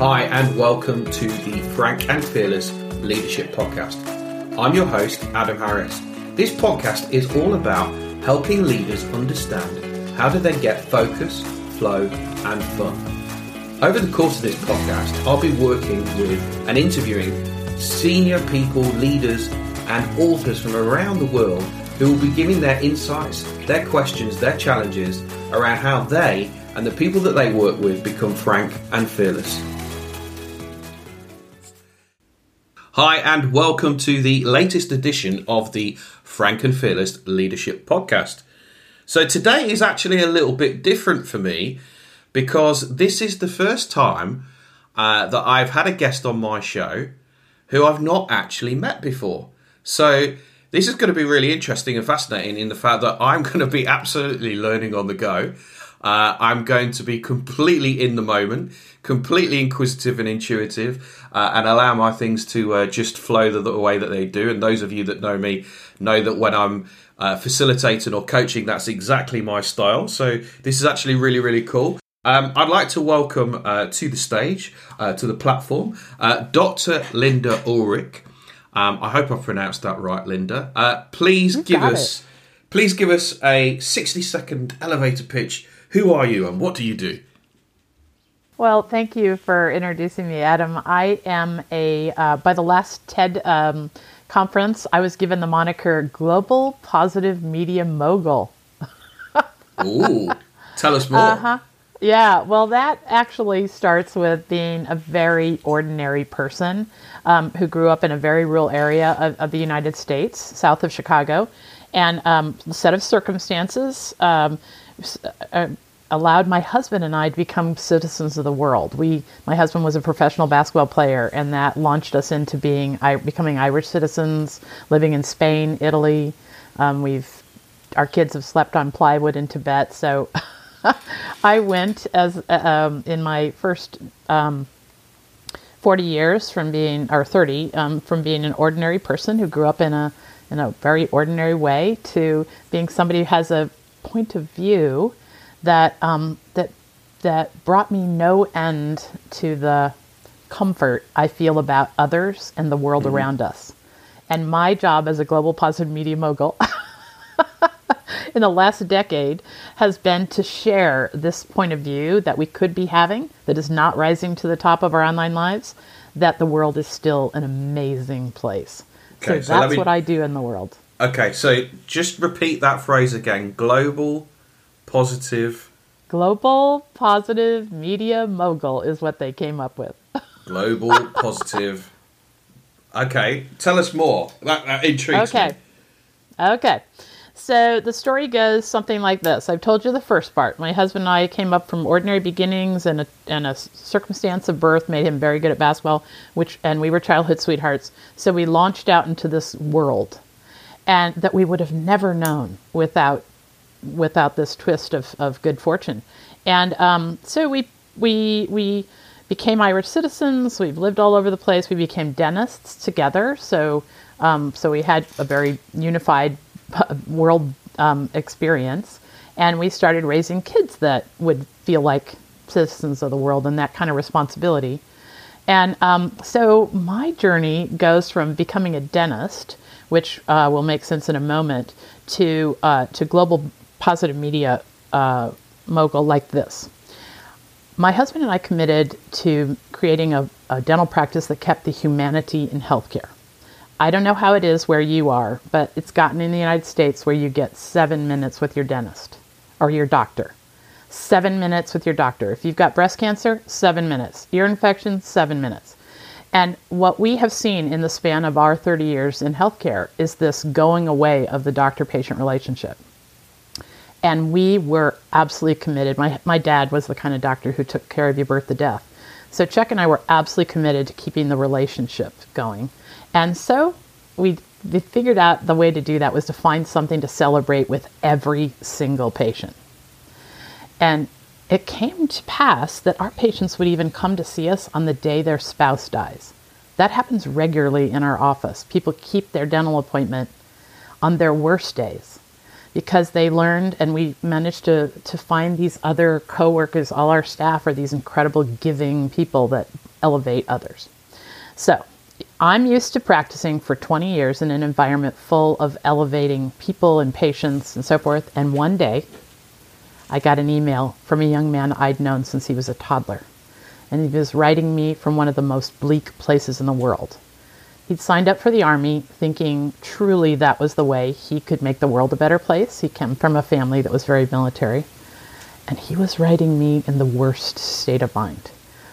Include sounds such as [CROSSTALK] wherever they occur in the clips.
Hi, and welcome to the Frank and Fearless Leadership Podcast. I'm your host, Adam Harris. This podcast is all about helping leaders understand how do they get focus, flow, and fun. Over the course of this podcast, I'll be working with and interviewing senior people, leaders, and authors from around the world who will be giving their insights, their questions, their challenges around how they and the people that they work with become frank and fearless. Hi, and welcome to the latest edition of the Frank and Fearless Leadership Podcast. So, today is actually a little bit different for me because this is the first time uh, that I've had a guest on my show who I've not actually met before. So, this is going to be really interesting and fascinating in the fact that I'm [LAUGHS] going to be absolutely learning on the go. Uh, I'm going to be completely in the moment, completely inquisitive and intuitive, uh, and allow my things to uh, just flow the, the, way that they do. And those of you that know me know that when I'm uh, facilitating or coaching, that's exactly my style. So this is actually really, really cool. Um, I'd like to welcome uh, to the stage, uh, to the platform, Dr. Lynda Ulrich. Um, I hope I pronounced that right, Lynda. please you give us, it. please give us a sixty-second elevator pitch who are you and what do you do? Well, thank you for introducing me, Adam. I am a, uh, by the last TED um, conference, I was given the moniker Global Positive Media Mogul. [LAUGHS] Ooh, tell us more. Uh-huh. Yeah, well, that actually starts with being a very ordinary person um, who grew up in a very rural area of, of the United States, south of Chicago, and um, a set of circumstances um, uh, allowed my husband and I to become citizens of the world. We, my husband was a professional basketball player, and that launched us into being becoming Irish citizens, living in Spain, Italy. Um, we've our kids have slept on plywood in Tibet. So [LAUGHS] I went as um, in my first um, 40 years from being or 30 um, from being an ordinary person who grew up in a in a very ordinary way to being somebody who has a point of view that um, that that brought me no end to the comfort I feel about others and the world mm-hmm. around us. And my job as a global positive media mogul [LAUGHS] in the last decade has been to share this point of view that we could be having that is not rising to the top of our online lives, that the world is still an amazing place. Okay, so, so that's me... what I do in the world. Okay, so just repeat that phrase again. Global positive. Global positive media mogul is what they came up with. Global [LAUGHS] positive. Okay, tell us more. That, that intrigues okay. me. Okay. Okay. So the story goes something like this. I've told you the first part. My husband and I came up from ordinary beginnings, and a, and a circumstance of birth made him very good at basketball, which and we were childhood sweethearts. So we launched out into this world and that we would have never known without without this twist of, of good fortune. And um, so we we we became Irish citizens. We've lived all over the place. We became dentists together. So um, so we had a very unified world um, experience, and we started raising kids that would feel like citizens of the world and that kind of responsibility. And um, so my journey goes from becoming a dentist which uh, will make sense in a moment, to uh, to global positive media uh, mogul like this. My husband and I committed to creating a, a dental practice that kept the humanity in healthcare. I don't know how it is where you are, but it's gotten in the United States where you get seven minutes with your dentist or your doctor. Seven minutes with your doctor. If you've got breast cancer, seven minutes. Ear infection, seven minutes. And what we have seen in the span of our 30 years in healthcare is this going away of the doctor patient relationship. And we were absolutely committed. My, my dad was the kind of doctor who took care of you birth to death. So Chuck and I were absolutely committed to keeping the relationship going. And so we, we figured out the way to do that was to find something to celebrate with every single patient. And it came to pass that our patients would even come to see us on the day their spouse dies. That happens regularly in our office. People keep their dental appointment on their worst days because they learned and we managed to, to find these other coworkers, all our staff are these incredible giving people that elevate others. So, I'm used to practicing for 20 years in an environment full of elevating people and patients and so forth. And one day, I got an email from a young man I'd known since he was a toddler. And he was writing me from one of the most bleak places in the world. He'd signed up for the army thinking truly that was the way he could make the world a better place. He came from a family that was very military. And he was writing me in the worst state of mind.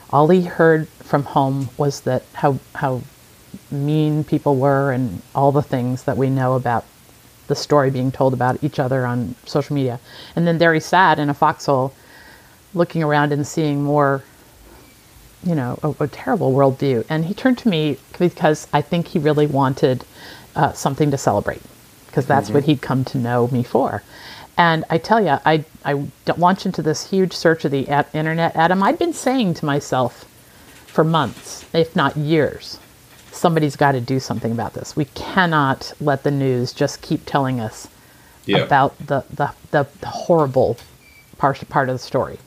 All he heard from home was that how, how mean people were and all the things that we know about the story being told about each other on social media. And then there he sat in a foxhole looking around and seeing more, you know, a, a terrible worldview. And he turned to me because I think he really wanted uh, something to celebrate because that's mm-hmm. what he'd come to know me for. And I tell you, I, I launched into this huge search of the internet, Adam. I'd been saying to myself for months, if not years, somebody's got to do something about this. We cannot let the news just keep telling us yeah. about the, the, the, the, horrible part, part of the story.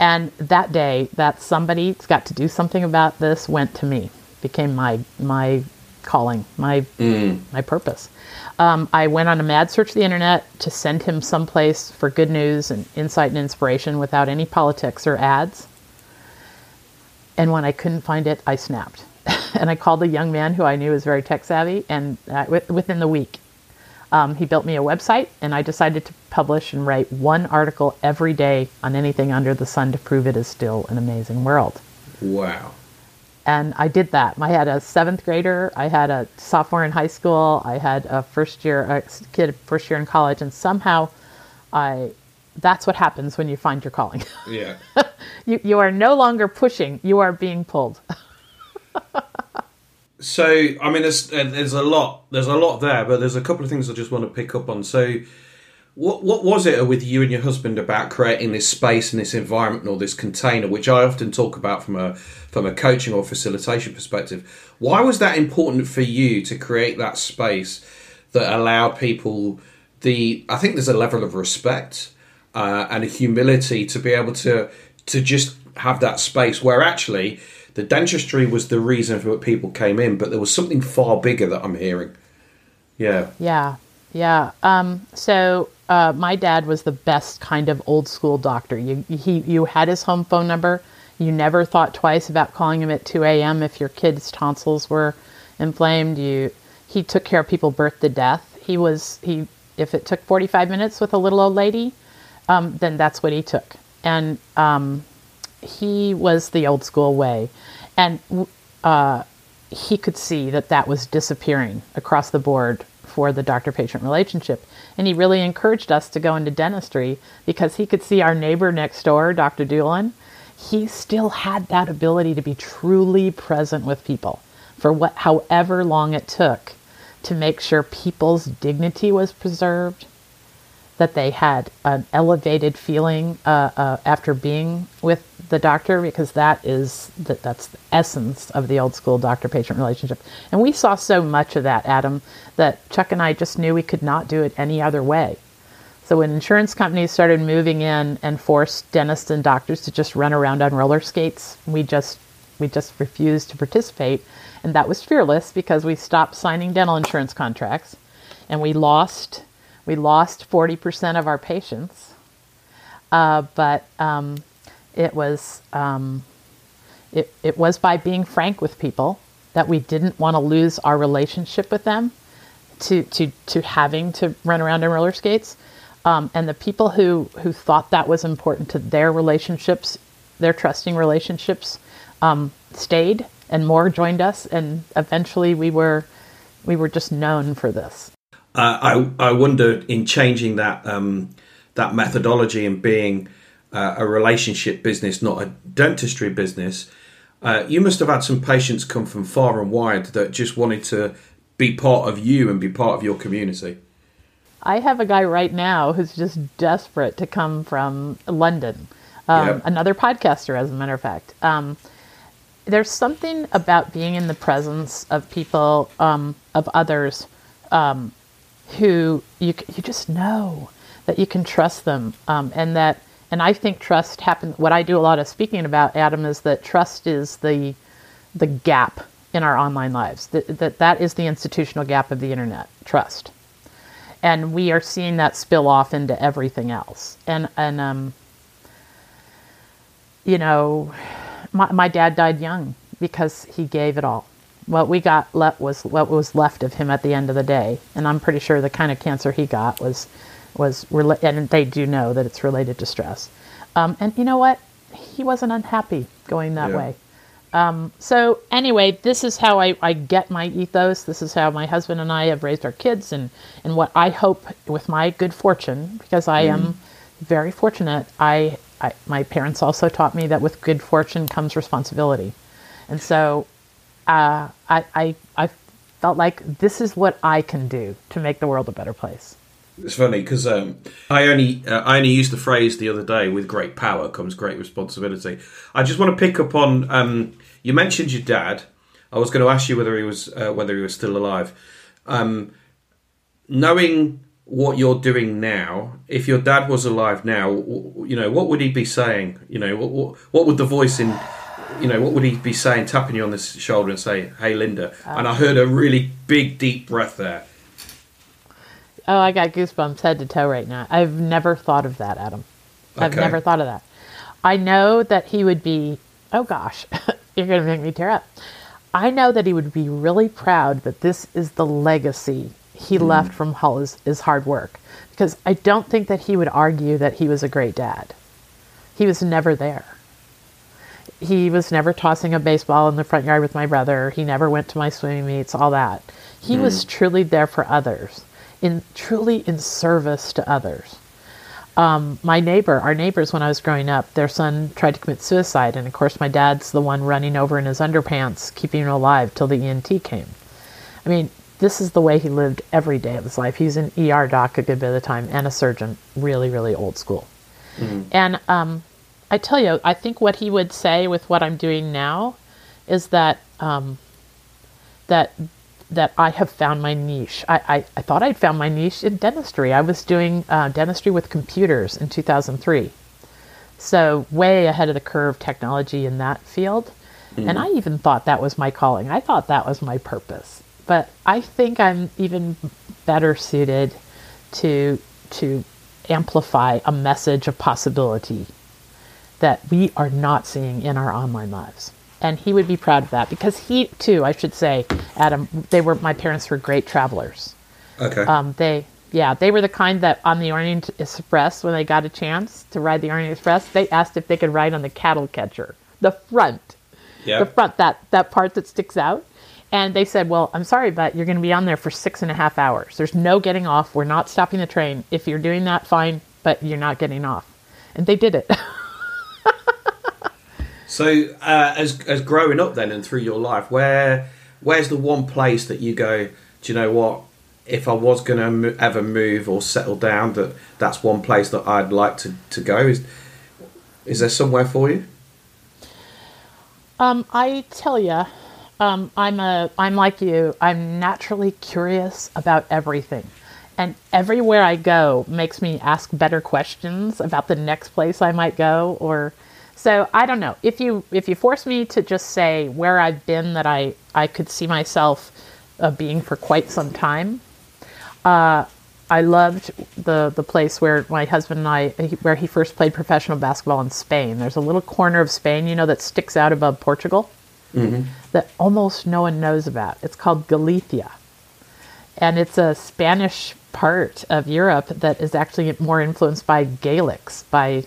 And that day, that somebody's got to do something about this went to me, became my, my calling, my, mm. my purpose. Um, I went on a mad search of the internet to send him someplace for good news and insight and inspiration without any politics or ads. And when I couldn't find it, I snapped. [LAUGHS] and I called a young man who I knew was very tech savvy, and uh, within the week, um, he built me a website, and I decided to publish and write one article every day on anything under the sun to prove it is still an amazing world. Wow. And I did that. I had a seventh grader, I had a sophomore in high school, I had a first year a kid first year in college, and somehow I that's what happens when you find your calling. Yeah. [LAUGHS] you you are no longer pushing, you are being pulled. [LAUGHS] so I mean, there's there's a lot there's a lot there, but there's a couple of things I just want to pick up on. So, what what was it with you and your husband about creating this space and this environment or this container, which I often talk about from a from a coaching or facilitation perspective? Why was that important for you to create that space that allowed people the? I think there's a level of respect uh, and a humility to be able to to just have that space where actually the dentistry was the reason for what people came in, but there was something far bigger that I'm hearing. Yeah. Yeah. Yeah. Um, so uh, my dad was the best kind of old school doctor. You he you had his home phone number. You never thought twice about calling him at 2 a.m. if your kid's tonsils were inflamed. You he took care of people birth to death. He was he if it took 45 minutes with a little old lady, um, then that's what he took. And um, he was the old school way, and uh, he could see that that was disappearing across the board for the doctor patient relationship. And he really encouraged us to go into dentistry because he could see our neighbor next door, Dr. Doolin. He still had that ability to be truly present with people for what, however long it took to make sure people's dignity was preserved, that they had an elevated feeling uh, uh, after being with the doctor because that is that that's the essence of the old school doctor patient relationship. And we saw so much of that adam that chuck and i just knew we could not do it any other way. So when insurance companies started moving in and forced dentists and doctors to just run around on roller skates we just we just refused to participate. And that was fearless because we stopped signing dental insurance contracts and we lost we lost 40% of our patients. Uh, but um, it was um, it, it was by being frank with people that we didn't want to lose our relationship with them to, to, to having to run around in roller skates. Um, and the people who, who thought that was important to their relationships, their trusting relationships, um, stayed and more joined us. And eventually we were, we were just known for this uh, I I wonder in changing that um, that methodology and being uh, a relationship business, not a dentistry business. Uh, you must have had some patients come from far and wide that just wanted to be part of you and be part of your community. I have a guy right now who's just desperate to come from London. Um, yep. Another podcaster, as a matter of fact. Um, there's something about being in the presence of people, um, of others, um, who you you just know that you can trust them, um, and that and I think trust happens. What I do a lot of speaking about, Adam, is that trust is the the gap in our online lives. That that, that is the institutional gap of the internet. Trust, and we are seeing that spill off into everything else. And and um, you know, my my dad died young because he gave it all. What we got left was what was left of him at the end of the day, and I'm pretty sure the kind of cancer he got was was rela- and they do know that it's related to stress. Um, and you know what? He wasn't unhappy going that Yeah. way. Um, so anyway, this is how I, I get my ethos. This is how my husband and I have raised our kids, and and what I hope with my good fortune, because I am very fortunate. I, I my parents also taught me that with good fortune comes responsibility, and so uh, I, I I felt like this is what I can do to make the world a better place. It's funny because um, I only uh, I only used the phrase the other day. With great power comes great responsibility. I just want to pick up on um, you mentioned your dad. I was going to ask you whether he was uh, whether he was still alive. Um, knowing what you're doing now, if your dad was alive now, you know what would he be saying? You know what what, what would the voice in you know what would he be saying, tapping you on the shoulder and say, "Hey, Lynda." and I heard a really big, deep breath there. Oh, I got goosebumps head to toe right now. I've never thought of that, Adam. I've never thought of that. I know that he would be, oh gosh, [LAUGHS] you're going to make me tear up. I know that he would be really proud that this is the legacy he mm-hmm. left from his, his hard work. Because I don't think that he would argue that he was a great dad. He was never there. He was never tossing a baseball in the front yard with my brother. He never went to my swimming meets, all that. He was mm-hmm. truly there for others, in truly in service to others. Um, my neighbor, our neighbors, when I was growing up, their son tried to commit suicide, and of course, my dad's the one running over in his underpants, keeping him alive till the ENT came. I mean, this is the way he lived every day of his life. He's an ER doc a good bit of the time and a surgeon, really, really old school. And um, I tell you, I think what he would say with what I'm doing now is that um, that that I have found my niche. I, I, I thought I'd found my niche in dentistry. I was doing uh, dentistry with computers in 2003. So, way ahead of the curve technology in that field. And I even thought that was my calling. I thought that was my purpose. But I think I'm even better suited to to amplify a message of possibility that we are not seeing in our online lives. And he would be proud of that because he too, I should say, Adam, they were my parents were great travelers. Okay. Um, they yeah, they were the kind that on the Orient Express when they got a chance to ride the Orient Express, they asked if they could ride on the cattle catcher, the front, yeah. the front that that part that sticks out. And they said, "Well, I'm sorry, but you're going to be on there for six and a half hours. There's no getting off. We're not stopping the train. If you're doing that, fine, but you're not getting off." And they did it. [LAUGHS] So, uh, as as growing up then and through your life, where where's the one place that you go? Do you know what? If I was going to ever move or settle down, that that's one place that I'd like to, to go. Is is there somewhere for you? Um, I tell you, um, I'm a I'm like you. I'm naturally curious about everything, and everywhere I go makes me ask better questions about the next place I might go. Or so I don't know. If you if you force me to just say where I've been that I I could see myself uh, being for quite some time, uh, I loved the the place where my husband and I where he first played professional basketball in Spain. There's a little corner of Spain, you know, that sticks out above Portugal that almost no one knows about. It's called Galicia, and it's a Spanish part of Europe that is actually more influenced by Gaelics, by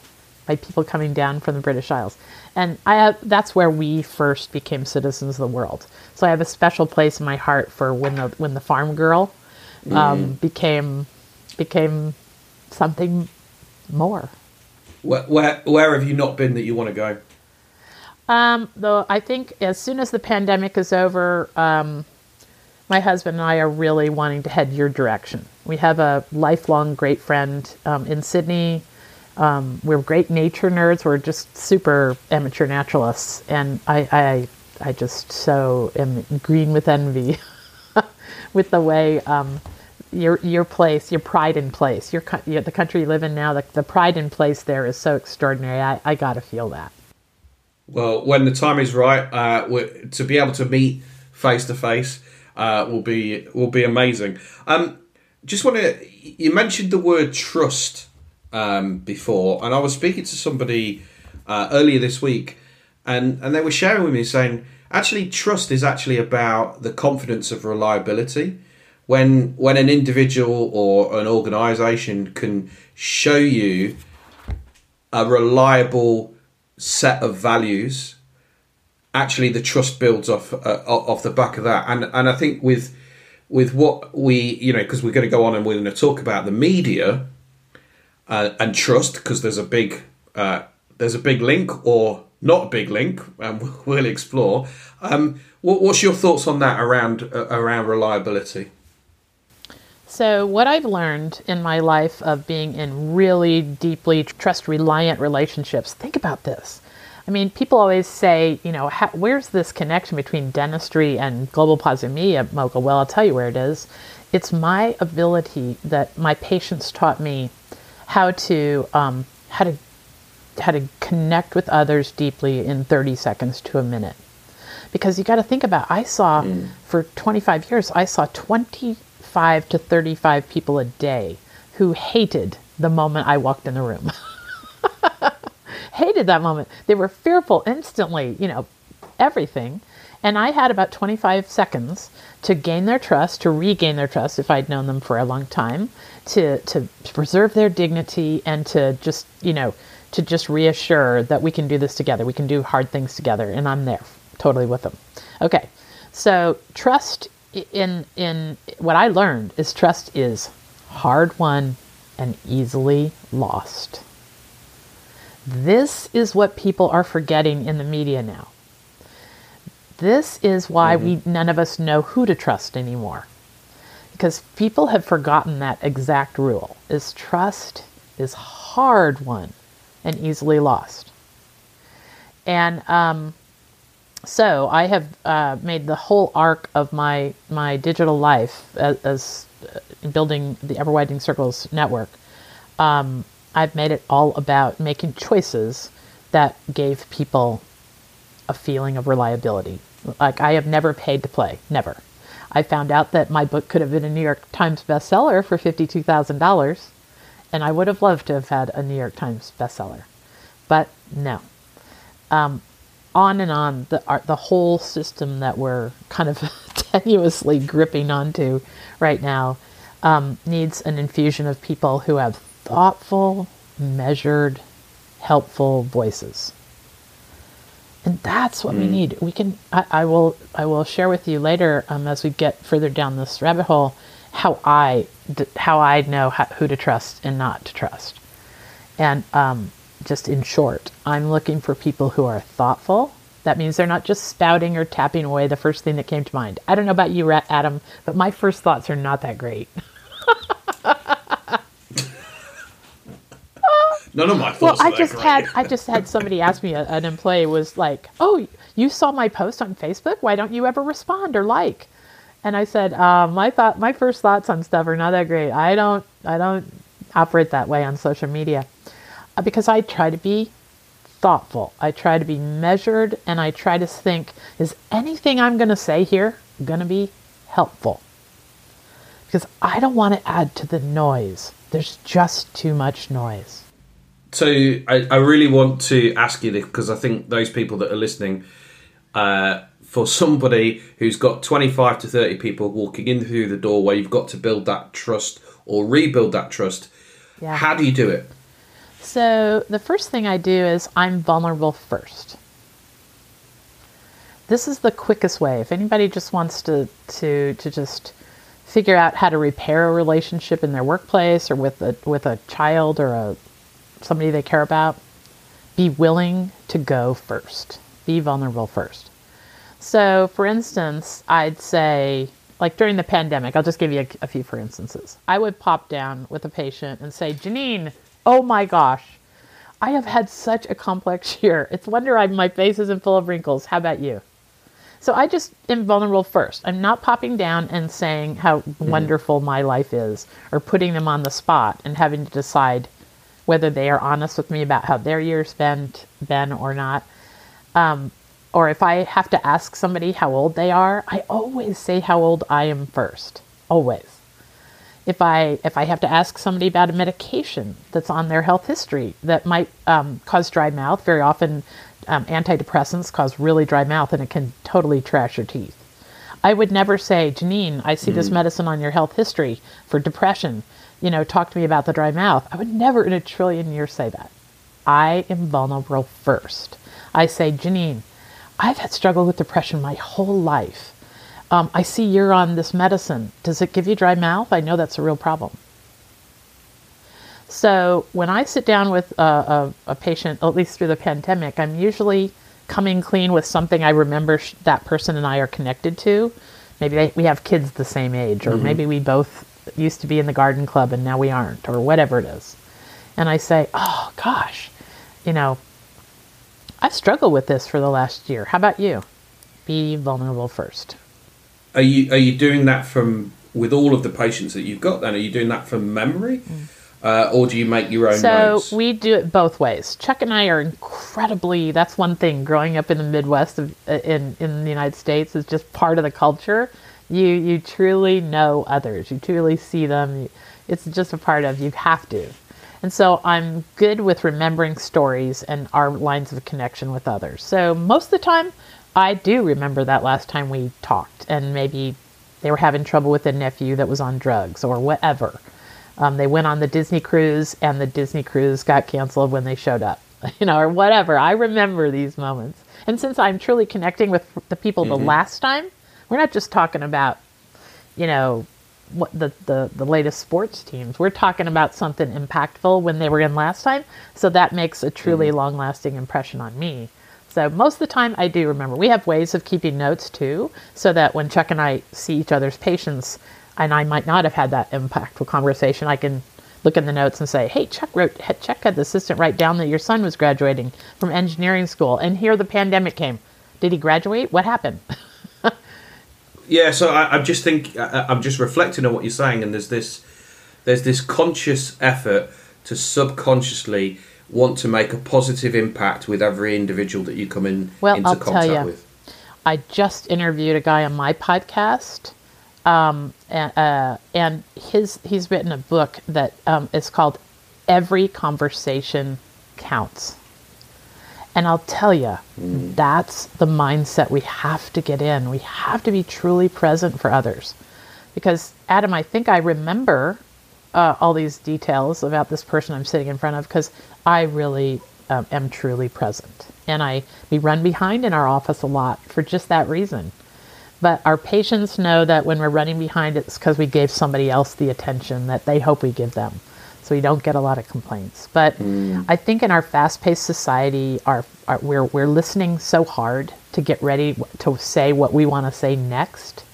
by people coming down from the British Isles. And I have, that's where we first became citizens of the world. So I have a special place in my heart for when the when the farm girl um, became became something more. Where, where where have you not been that you want to go? Um, though I think as soon as the pandemic is over, um, my husband and I are really wanting to head your direction. We have a lifelong great friend um, in Sydney. Um, we're great nature nerds. We're just super amateur naturalists, and I, I, I just so am green with envy [LAUGHS] with the way um, your your place, your pride in place, your, your the country you live in now, the, the pride in place there is so extraordinary. I, I got to feel that. Well, when the time is right, uh, to be able to meet face to face will be will be amazing. Um, just want to you mentioned the word trust um, before, and I was speaking to somebody uh, earlier this week, and and they were sharing with me saying actually trust is actually about the confidence of reliability. When when an individual or an organization can show you a reliable set of values actually the trust builds off uh, off the back of that. And and I think with with what we you know because we're going to go on and we're going to talk about the media uh, and trust because there's a big uh, there's a big link or not a big link and [LAUGHS] we'll explore um, what, what's your thoughts on that around uh, around reliability so, what I've learned in my life of being in really deeply trust reliant relationships, think about this. I mean, people always say, you know, how, where's this connection between dentistry and global media, mogul? Well, I'll tell you where it is. It's my ability that my patients taught me how to um, how to how to connect with others deeply in 30 seconds to a minute. Because you got to think about, I saw mm. for 25 years, I saw 25 to 35 people a day who hated the moment I walked in the room. [LAUGHS] hated that moment. They were fearful instantly, you know, everything. And I had about 25 seconds to gain their trust, to regain their trust if I'd known them for a long time, to, to preserve their dignity, and to just, you know, to just reassure that we can do this together. We can do hard things together. And I'm there totally with them. Okay. So trust in in what I learned is trust is hard won and easily lost. This is what people are forgetting in the media now. This is why mm-hmm. we none of us know who to trust anymore. Because people have forgotten that exact rule. Is trust is hard won and easily lost. And um, so I have uh, made the whole arc of my my digital life as, as uh, building the Ever Widening Circles network. Um, I've made it all about making choices that gave people a feeling of reliability. Like I have never paid to play, never. I found out that my book could have been a New York Times bestseller for fifty-two thousand dollars, and I would have loved to have had a New York Times bestseller, but no. Um, on and on the the whole system that we're kind of [LAUGHS] tenuously gripping onto right now um, needs an infusion of people who have thoughtful, measured, helpful voices. And that's what mm. we need. We can. I, I, will. I will share with you later um, as we get further down this rabbit hole how I how I know how, who to trust and not to trust. And um, just in short, I'm looking for people who are thoughtful. That means they're not just spouting or tapping away the first thing that came to mind. I don't know about you, Adam, but my first thoughts are not that great. [LAUGHS] None of my thoughts. Well, I just great. had I [LAUGHS] just had somebody ask me. An employee was like, "Oh, you saw my post on Facebook. Why don't you ever respond or like?" And I said, uh, "My thought, my first thoughts on stuff are not that great. I don't, I don't operate that way on social media." Uh, because I try to be thoughtful. I try to be measured and I try to think is anything I'm going to say here going to be helpful? Because I don't want to add to the noise. There's just too much noise. So I, I really want to ask you this because I think those people that are listening, uh, for somebody who's got 25 to 30 people walking in through the door where you've got to build that trust or rebuild that trust, yeah. how do you do it? So the first thing I do is I'm vulnerable first. This is the quickest way. If anybody just wants to to to just figure out how to repair a relationship in their workplace or with a with a child or a somebody they care about, be willing to go first. Be vulnerable first. So, for instance, I'd say, like during the pandemic, I'll just give you a, a few for instances. I would pop down with a patient and say, Janine, Oh my gosh. I have had such a complex [LAUGHS] year. It's wonder I, my face isn't full of wrinkles. How about you? So I just am vulnerable first. I'm not popping down and saying how mm-hmm. wonderful my life is or putting them on the spot and having to decide whether they are honest with me about how their year's been, been or not. Um, or if I have to ask somebody how old they are, I always say how old I am first. Always. If I if I have to ask somebody about a medication that's on their health history that might um, cause dry mouth, very often um, antidepressants cause really dry mouth and it can totally trash your teeth. I would never say, Janine, I see this medicine on your health history for depression. You know, talk to me about the dry mouth. I would never in a trillion years say that. I am vulnerable first. I say, Janine, I've had struggle with depression my whole life. Um, I see you're on this medicine. Does it give you dry mouth? I know that's a real problem. So when I sit down with a, a, a patient, at least through the pandemic, I'm usually coming clean with something I remember sh- that person and I are connected to. Maybe they, we have kids the same age, or maybe we both used to be in the garden club and now we aren't, or whatever it is. And I say, oh gosh, you know, I've struggled with this for the last year. How about you? Be vulnerable first. Are you are you doing that from with all of the patients that you've got? Then are you doing that from memory, uh, or do you make your own So notes? we do it both ways. Chuck and I are incredibly. That's one thing. Growing up in the Midwest of, uh, in in the United States is just part of the culture. You you truly know others. You truly see them. It's just a part of. You have to. And so I'm good with remembering stories and our lines of connection with others. So most of the time, I do remember that last time we talked, and maybe they were having trouble with a nephew that was on drugs or whatever. Um, they went on the Disney cruise, and the Disney cruise got canceled when they showed up, [LAUGHS] you know, or whatever. I remember these moments. And since I'm truly connecting with the people the last time, we're not just talking about, you know, what the, the, the latest sports teams. We're talking about something impactful when they were in last time. So that makes a truly mm-hmm. long lasting impression on me. So most of the time I do remember. We have ways of keeping notes too, so that when Chuck and I see each other's patients and I might not have had that impactful conversation, I can look in the notes and say, Hey, Chuck wrote Chuck had the assistant write down that your son was graduating from engineering school and here the pandemic came. Did he graduate? What happened? [LAUGHS] Yeah, so I, I just think I, I'm just reflecting on what you're saying, and there's this there's this conscious effort to subconsciously want to make a positive impact with every individual that you come in Well, into I'll tell contact ya. with. I just interviewed a guy on my podcast, um, and, uh, and his he's written a book that um, is called "Every Conversation Counts." And I'll tell you, that's the mindset we have to get in. We have to be truly present for others, because Adam, I think I remember uh, all these details about this person I'm sitting in front of because I really um, am truly present. And I we run behind in our office a lot for just that reason. But our patients know that when we're running behind, it's because we gave somebody else the attention that they hope we give them. So we don't get a lot of complaints. But I think in our fast-paced society, our, our we're we're listening so hard to get ready to say what we want to say next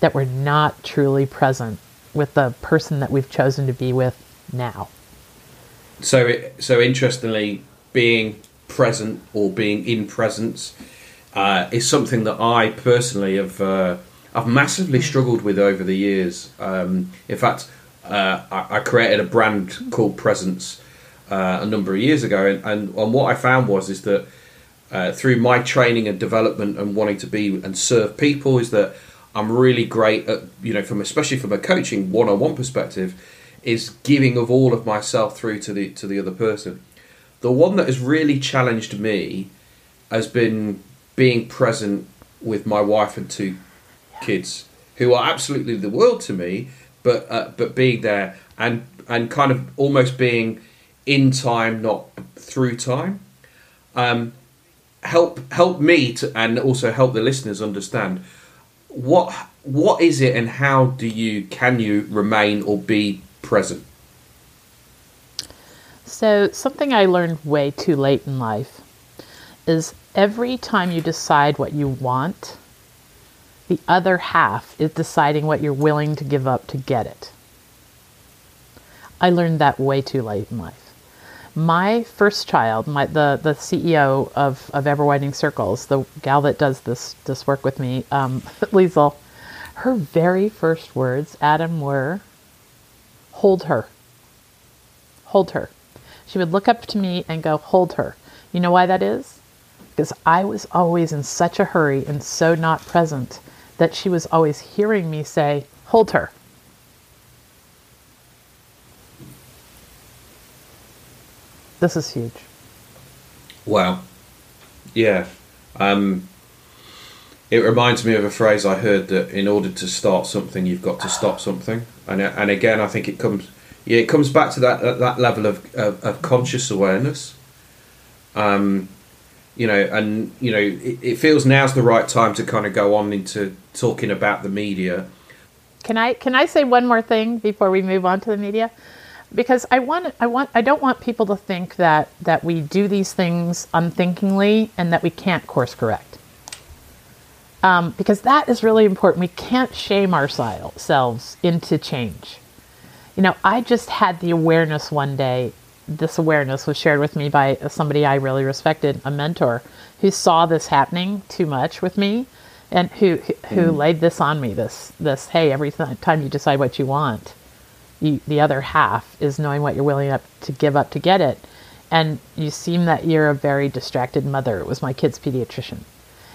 that we're not truly present with the person that we've chosen to be with now. So, it, so interestingly, being present or being in presence uh, is something that I personally have uh, I've massively struggled with over the years. Um, in fact, uh, I, I created a brand called Presence uh, a number of years ago, and, and, and what I found was is that uh, through my training and development and wanting to be and serve people is that I'm really great at you know from especially from a coaching one-on-one perspective is giving of all of myself through to the to the other person. The one that has really challenged me has been being present with my wife and two kids who are absolutely the world to me, but uh, but being there and and kind of almost being in time, not through time. Um, help help me to, and also help the listeners understand what what is it and how do you can you remain or be present. So, something I learned way too late in life is every time you decide what you want, the other half is deciding what you're willing to give up to get it. I learned that way too late in life. my first child, my the the CEO of of Ever Widening Circles, the gal that does this this work with me, um, [LAUGHS] Liesel, her very first words, Adam, were, "Hold her." Hold her. She would look up to me and go, "Hold her." You know why that is? Because I was always in such a hurry and so not present that she was always hearing me say, "Hold her." This is huge. Wow. Yeah. Um, it reminds me of a phrase I heard that in order to start something, you've got to stop something. And and again, I think it comes yeah, it comes back to that that level of of, of conscious awareness. Um, you know, and you know, it, it feels now's the right time to kind of go on into talking about the media. Can I can I say one more thing before we move on to the media? because I want I want I don't want people to think that that we do these things unthinkingly and that we can't course correct. Um, because that is really important. We can't shame ourselves into change. You know, I just had the awareness one day. This awareness was shared with me by somebody I really respected, a mentor, who saw this happening too much with me, and who who mm. laid this on me. This this hey, every time you decide what you want, you, the other half is knowing what you're willing up to give up to get it. And you seem that you're a very distracted mother. It was my kid's pediatrician.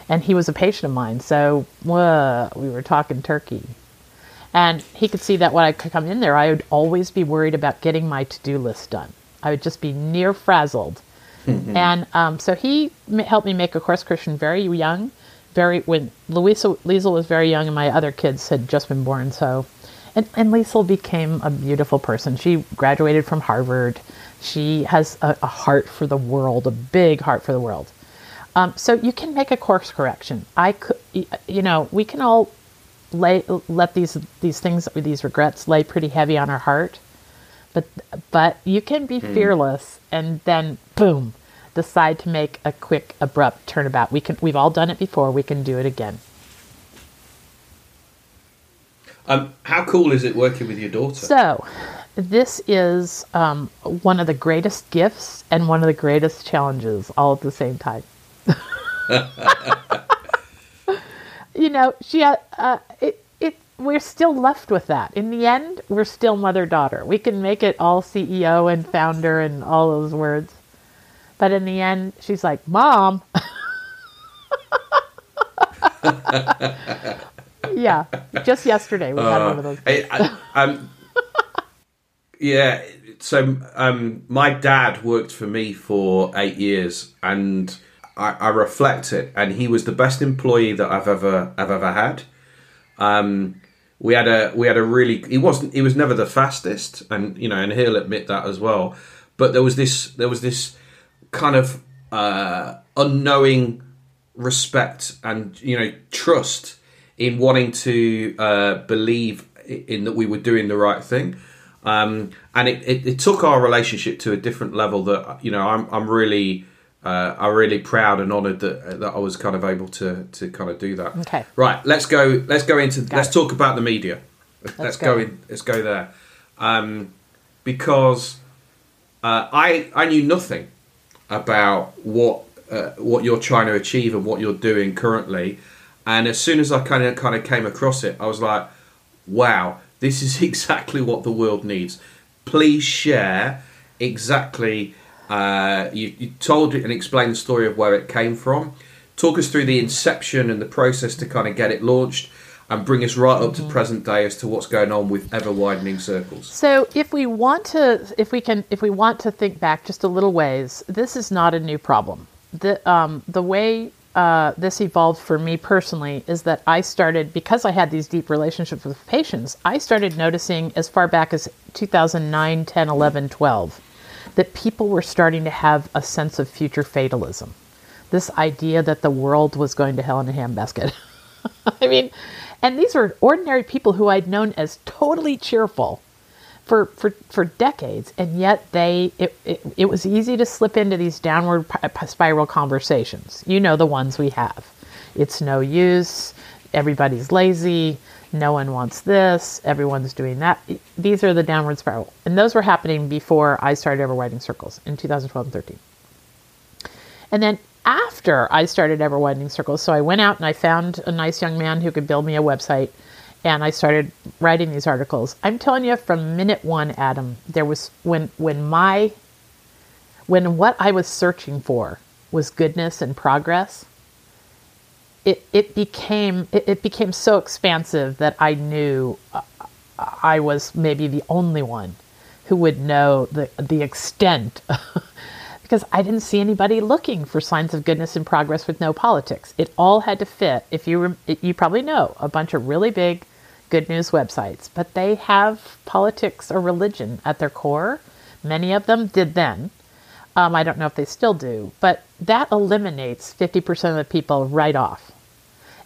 And he was a patient of mine. So whoa, we were talking turkey. And he could see that when I could come in there, I would always be worried about getting my to do list done. I would just be near frazzled. Mm-hmm. And um, so he helped me make a course correction very young. Very when Louisa Liesel was very young, and my other kids had just been born. So and, and Liesel became a beautiful person. She graduated from Harvard. She has a, a heart for the world, a big heart for the world. Um, so you can make a course correction. I could, you know, we can all lay let these these things these regrets lay pretty heavy on our heart, but but you can be mm. fearless and then boom, decide to make a quick abrupt turnabout. We can we've all done it before. We can do it again. Um, how cool is it working with your daughter? So, this is um, one of the greatest gifts and one of the greatest challenges all at the same time. [LAUGHS] [LAUGHS] you know, she uh, uh, it it we're still left with that. In the end, we're still mother daughter. We can make it all CEO and founder and all those words, but in the end, she's like, "Mom." [LAUGHS] yeah, just yesterday we had one of those. I, I, um, yeah, so um, my dad worked for me for eight years, and I, I, reflect it, and he was the best employee that I've ever I've ever had. Um, we had a we had a really he wasn't he was never the fastest, and you know, and he'll admit that as well. But there was this there was this kind of uh, unknowing respect and you know trust in wanting to uh, believe in that we were doing the right thing. Um, and it, it, it, took our relationship to a different level that you know I'm, I'm really uh, I'm really proud and honoured that that I was kind of able to to kind of do that. Okay. Right. Let's go. Let's go into. Got let's talk about the media. Let's, let's go. go. in. Let's go there. Um, because uh, I I knew nothing about what uh, what you're trying to achieve and what you're doing currently. And as soon as I kind of kind of came across it, I was like, "Wow, this is [LAUGHS] exactly what the world needs." Please share exactly. Uh, you, you told it and explained the story of where it came from. Talk us through the inception and the process to kind of get it launched, and bring us right up to mm-hmm. present day as to what's going on with ever widening circles. So, if we want to, if we can, if we want to think back just a little ways, this is not a new problem. The um, the way uh, this evolved for me personally is that I started, because I had these deep relationships with patients, I started noticing as far back as 2009, 10, 11, 12, that people were starting to have a sense of future fatalism. This idea that the world was going to hell in a handbasket. [LAUGHS] I mean, and these were ordinary people who I'd known as totally cheerful for, for, for decades, and yet they it, it, it was easy to slip into these downward spiral conversations. You know the ones we have. It's no use. everybody's lazy, no one wants this, everyone's doing that. These are the downward spiral. And those were happening before I started Ever Widening Circles in 2012 and 13. And then after I started Ever Widening Circles, so I went out and I found a nice young man who could build me a website and I started writing these articles. I'm telling you from minute one, Adam, there was when when my when what I was searching for was goodness and progress, it it became it, it became so expansive that I knew uh, I was maybe the only one who would know the the extent [LAUGHS] because I didn't see anybody looking for signs of goodness and progress with no politics. It all had to fit. If you were, you probably know a bunch of really big good news websites, but they have politics or religion at their core. Many of them did then. Um, I don't know if they still do, but that eliminates 50% of the people right off.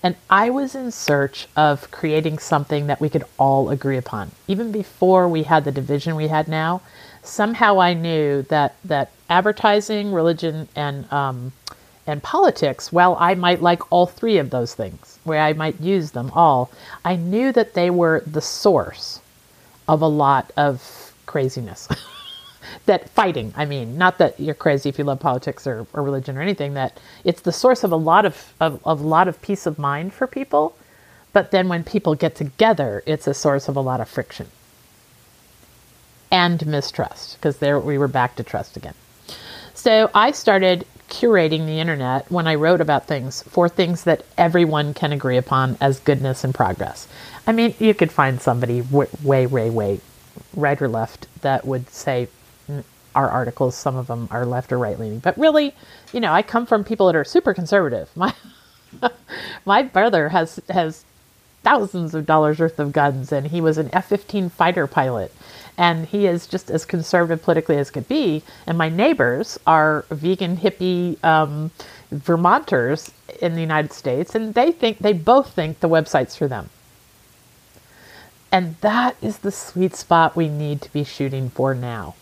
And I was in search of creating something that we could all agree upon. Even before we had the division we had now, somehow I knew that, that advertising, religion, and um, and politics, while I might like all three of those things, where I might use them all, I knew that they were the source of a lot of craziness. [LAUGHS] that fighting, I mean, not that you're crazy if you love politics or, or religion or anything, that it's the source of a lot of, of, of a lot of peace of mind for people. But then when people get together, it's a source of a lot of friction and mistrust, because there we were back to trust again. So I started curating the internet when I wrote about things for things that everyone can agree upon as goodness and progress. I mean, you could find somebody way, way, way, way right or left that would say our articles, some of them are left or right leaning. But really, you know, I come from people that are super conservative. My [LAUGHS] my brother has has thousands of dollars worth of guns and he was an F-15 fighter pilot and he is just as conservative politically as could be. And my neighbors are vegan hippie um, Vermonters in the United States, and they think they both think the website's for them. And that is the sweet spot we need to be shooting for now.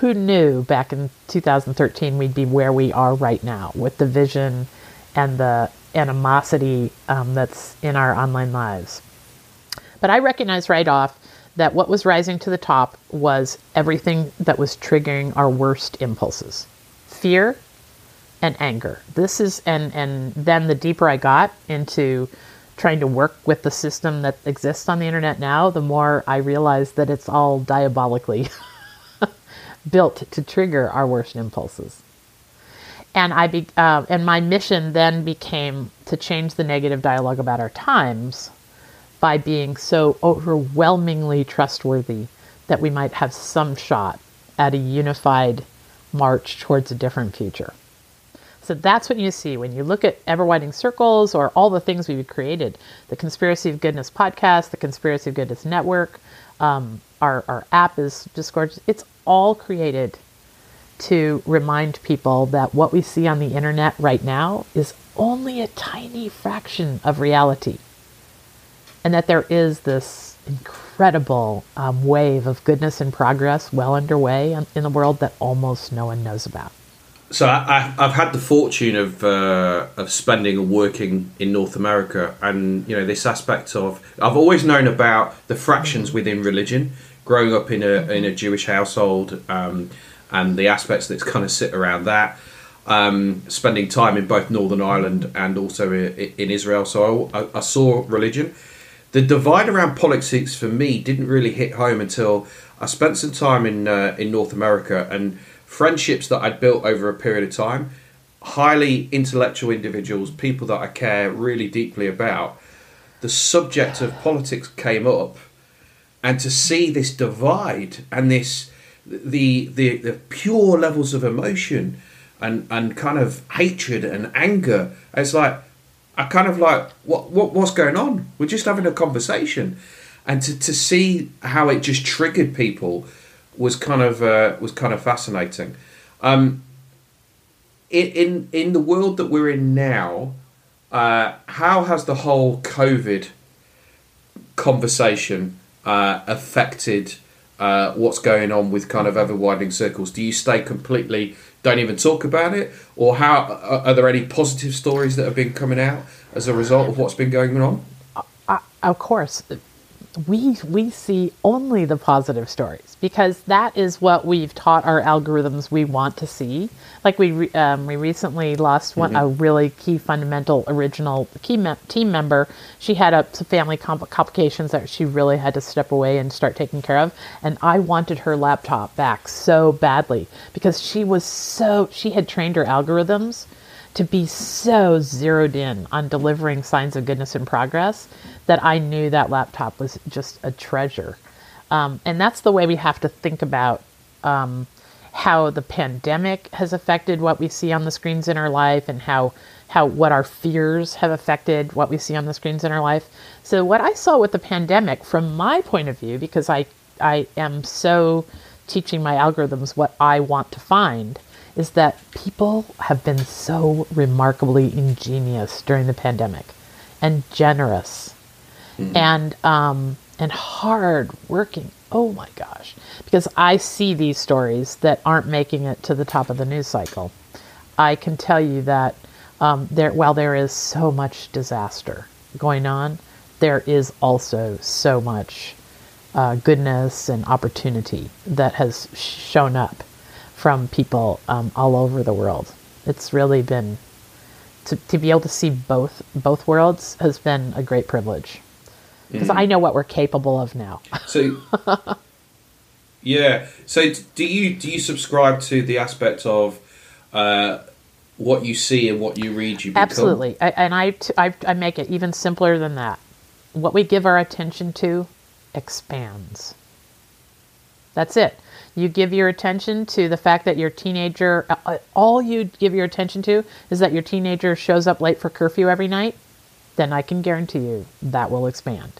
Who knew back in 2013 we'd be where we are right now with the vision and the animosity um, that's in our online lives? But I recognize right off that what was rising to the top was everything that was triggering our worst impulses fear and anger. This is, and, and then the deeper I got into trying to work with the system that exists on the internet now, the more I realized that it's all diabolically [LAUGHS] built to trigger our worst impulses. And I be, uh, and my mission then became to change the negative dialogue about our times by being so overwhelmingly trustworthy that we might have some shot at a unified march towards a different future. So that's what you see when you look at Ever Widening Circles or all the things we've created the Conspiracy of Goodness podcast, the Conspiracy of Goodness network, um, our, our app is just gorgeous. It's all created to remind people that what we see on the internet right now is only a tiny fraction of reality and that there is this incredible um, wave of goodness and progress well underway in the world that almost no one knows about. So I, have had the fortune of uh, of spending and working in North America, and you know this aspect of I've always known about the fractions within religion. Growing up in a in a Jewish household, um, and the aspects that kind of sit around that. Um, spending time in both Northern Ireland and also in Israel, so I, I saw religion the divide around politics for me didn't really hit home until I spent some time in uh, in North America and friendships that I'd built over a period of time, highly intellectual individuals, people that I care really deeply about. The subject of politics came up, and to see this divide and this the the, the pure levels of emotion and and kind of hatred and anger, it's like I kind of like what what what's going on? We're just having a conversation, and to, to see how it just triggered people was kind of uh, was kind of fascinating. Um, in, in in the world that we're in now, uh, how has the whole COVID conversation uh, affected uh, what's going on with kind of ever widening circles? Do you stay completely don't even talk about it, or how are, are there any positive stories that have been coming out as a result of what's been going on? Uh, of course, we we see only the positive stories because that is what we've taught our algorithms we want to see. Like we re, um, we recently lost one mm-hmm. a really key fundamental original key me- team member. She had a, some family compl- complications that she really had to step away and start taking care of, and I wanted her laptop back so badly because she was so she had trained her algorithms to be so zeroed in on delivering signs of goodness and progress that I knew that laptop was just a treasure. Um, and that's the way we have to think about um, how the pandemic has affected what we see on the screens in our life and how how what our fears have affected what we see on the screens in our life. So what I saw with the pandemic from my point of view because I I am so teaching my algorithms what I want to find is that people have been so remarkably ingenious during the pandemic and generous mm-hmm. and um, and hard working. Oh my gosh! Because I see these stories that aren't making it to the top of the news cycle. I can tell you that um, there, while there is so much disaster going on, there is also so much uh, goodness and opportunity that has shown up from people um, all over the world. It's really been to, to be able to see both both worlds has been a great privilege because mm. I know what we're capable of now. so, [LAUGHS] yeah. So, do you do you subscribe to the aspect of uh, what you see and what you read? You become? absolutely, I, and I, I I make it even simpler than that. What we give our attention to expands. That's it you give your attention to the fact that your teenager, uh, uh, all you give your attention to is that your teenager shows up late for curfew every night, then I can guarantee you that will expand.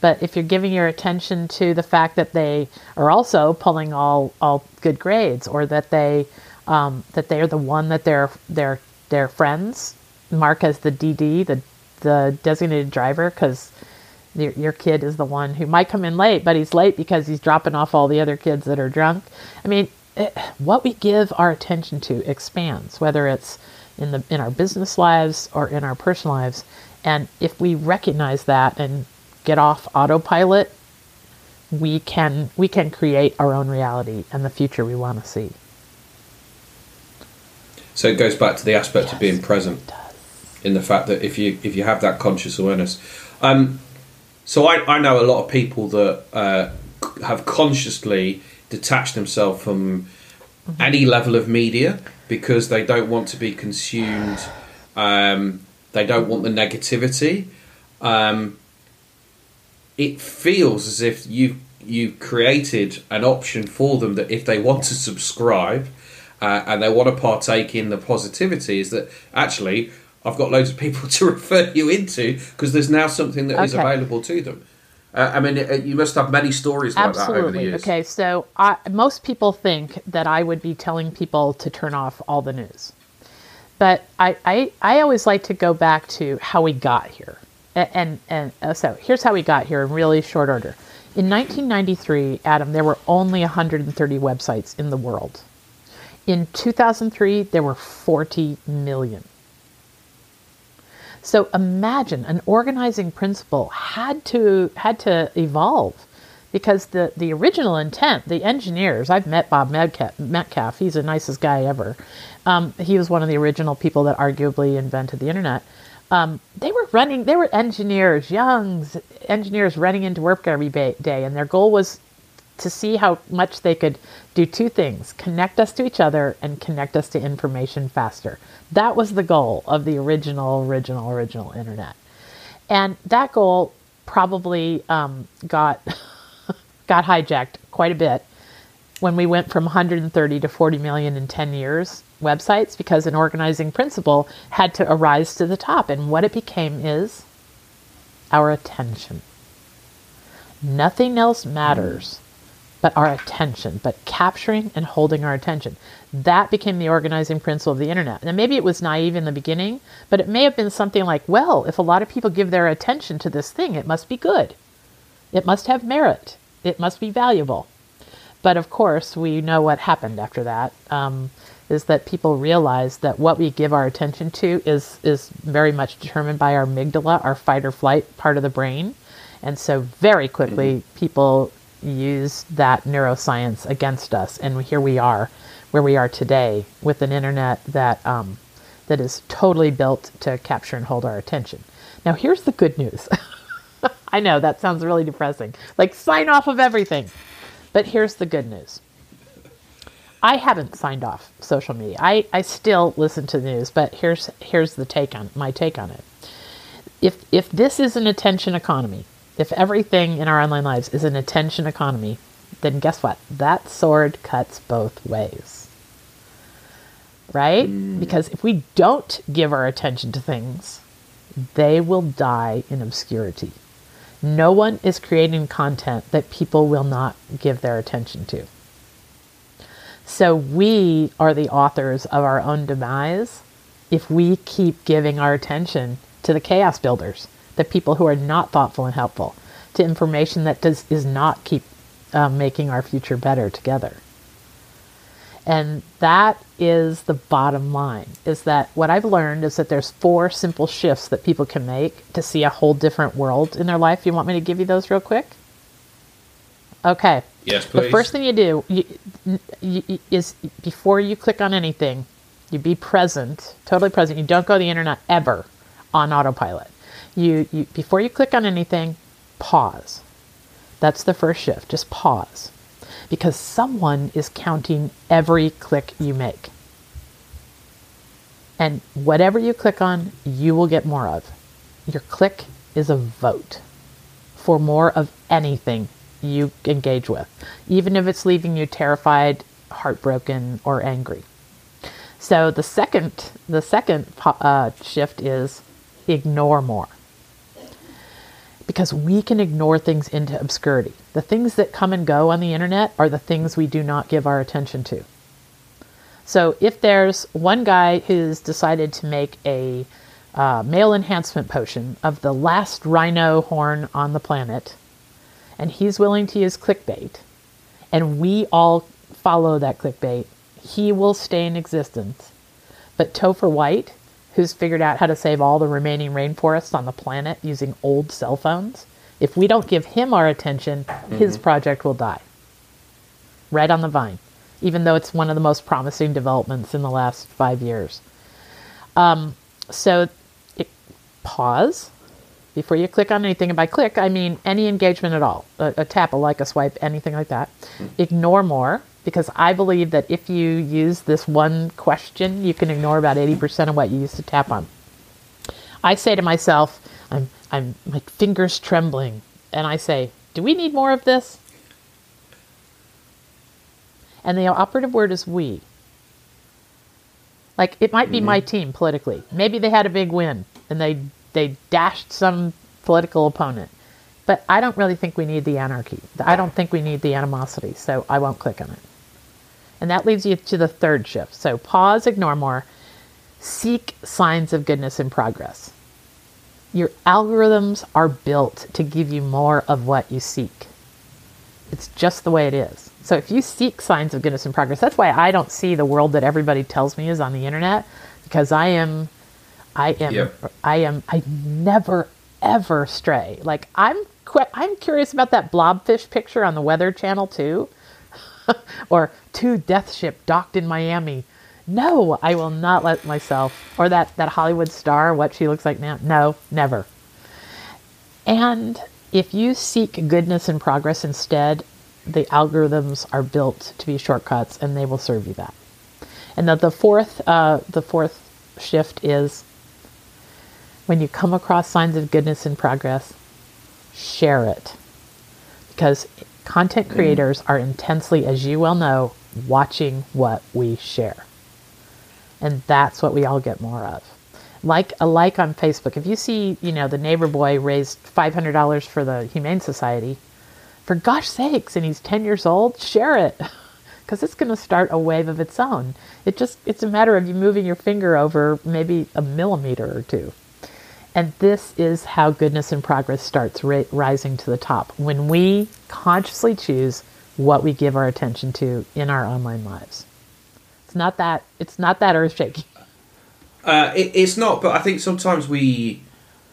But if you're giving your attention to the fact that they are also pulling all, all good grades, or that they um, that they are the one that their their their friends mark as the DD, the the designated driver, because your, your kid is the one who might come in late, but he's late because he's dropping off all the other kids that are drunk. I mean, it, what we give our attention to expands, whether it's in the in our business lives or in our personal lives. And if we recognize that and get off autopilot, we can we can create our own reality and the future we want to see. So it goes back to the aspect yes, of being present in the fact that if you if you have that conscious awareness. Um, so I, I know a lot of people that uh, have consciously detached themselves from mm-hmm. any level of media because they don't want to be consumed. Um, they don't want the negativity. Um, it feels as if you you created an option for them that if they want to subscribe uh, and they want to partake in the positivity, is that actually I've got loads of people [LAUGHS] to refer you into because there's now something that okay. is available to them. Uh, I mean, uh, you must have many stories like Absolutely. that over the years. Okay, so I, most people think that I would be telling people to turn off all the news. But I, I, I always like to go back to how we got here. And, and, and uh, so here's how we got here in really short order. In 1993, Adam, there were only 130 websites in the world. In 2003, there were 40 million. So imagine an organizing principle had to had to evolve because the, the original intent, the engineers, I've met Bob Metcalf, Metcalfe he's the nicest guy ever. Um, he was one of the original people that arguably invented the internet. Um, they were running, they were engineers, young engineers running into work every day, and their goal was to see how much they could do two things connect us to each other and connect us to information faster. That was the goal of the original, original, original internet. And that goal probably um, got, [LAUGHS] got hijacked quite a bit when we went from 130 to 40 million in 10 years websites because an organizing principle had to arise to the top. And what it became is our attention. Nothing else matters but our attention, but capturing and holding our attention. That became the organizing principle of the internet. And maybe it was naive in the beginning, but it may have been something like, well, if a lot of people give their attention to this thing, it must be good. It must have merit. It must be valuable. But of course, we know what happened after that. Um, is that people realize that what we give our attention to is is very much determined by our amygdala, our fight or flight part of the brain. And so very quickly mm-hmm. people use that neuroscience against us and here we are where we are today with an internet that um, that is totally built to capture and hold our attention. Now here's the good news. [LAUGHS] I know that sounds really depressing. Like sign off of everything. But here's the good news. I haven't signed off social media. I, I still listen to the news, but here's here's the take on my take on it. If if this is an attention economy, if everything in our online lives is an attention economy, then guess what? That sword cuts both ways. Right? Mm. Because if we don't give our attention to things, they will die in obscurity. No one is creating content that people will not give their attention to. So we are the authors of our own demise if we keep giving our attention to the chaos builders, the people who are not thoughtful and helpful, to information that does is not keep um, making our future better together. And that is the bottom line is that what I've learned is that there's four simple shifts that people can make to see a whole different world in their life. You want me to give you those real quick? Okay. Yes, please. The first thing you do you, you, is before you click on anything, you be present, totally present. You don't go to the internet ever on autopilot. You, you before you click on anything, pause. That's the first shift. Just pause because someone is counting every click you make. And whatever you click on, you will get more of. Your click is a vote for more of anything you engage with, even if it's leaving you terrified, heartbroken, or angry. So the second, the second uh, shift is ignore more because we can ignore things into obscurity. The things that come and go on the internet are the things we do not give our attention to. So if there's one guy who's decided to make a uh, male enhancement potion of the last rhino horn on the planet, and he's willing to use clickbait, and we all follow that clickbait, he will stay in existence. But Topher White who's figured out how to save all the remaining rainforests on the planet using old cell phones, if we don't give him our attention, mm-hmm. his project will die. Right on the vine, even though it's one of the most promising developments in the last five years. Um, so, it, pause before you click on anything. And by click, I mean any engagement at all a, a tap, a like, a swipe, anything like that. Mm-hmm. Ignore more because I believe that if you use this one question, you can ignore about 80% of what you used to tap on. I say to myself, I'm, I'm, my fingers trembling, and I say, do we need more of this? And the operative word is we. Like it might be mm-hmm. my team politically. Maybe they had a big win and they they dashed some political opponent. But I don't really think we need the anarchy. I don't think we need the animosity, so I won't click on it. And that leads you to the third shift. So pause, ignore more, seek signs of goodness in progress. Your algorithms are built to give you more of what you seek. It's just the way it is. So if you seek signs of goodness in progress, that's why I don't see the world that everybody tells me is on the internet because I am I am yep. I am I never ever stray. Like I'm I'm curious about that blobfish picture on the Weather Channel too. [LAUGHS] or two death ship docked in Miami. No, I will not let myself, or that, that Hollywood star, what she looks like now. No, never. And if you seek goodness and progress instead, the algorithms are built to be shortcuts and they will serve you that. And the, the fourth, uh, the fourth shift is when you come across signs of goodness and progress, share it. Because Content mm. creators are intensely, as you well know, watching what we share. And that's what we all get more of. Like a like on Facebook. If you see, you know, the neighbor boy raised $500 for the Humane Society, for gosh sakes, and he's 10 years old, share it. [LAUGHS] Because it's going to start a wave of its own. It just, it's a matter of you moving your finger over maybe a millimeter or two. And this is how goodness and progress starts ri- rising to the top when we consciously choose what we give our attention to in our online lives. It's not that. It's not that earth shaking. Uh, it, it's not, but I think sometimes we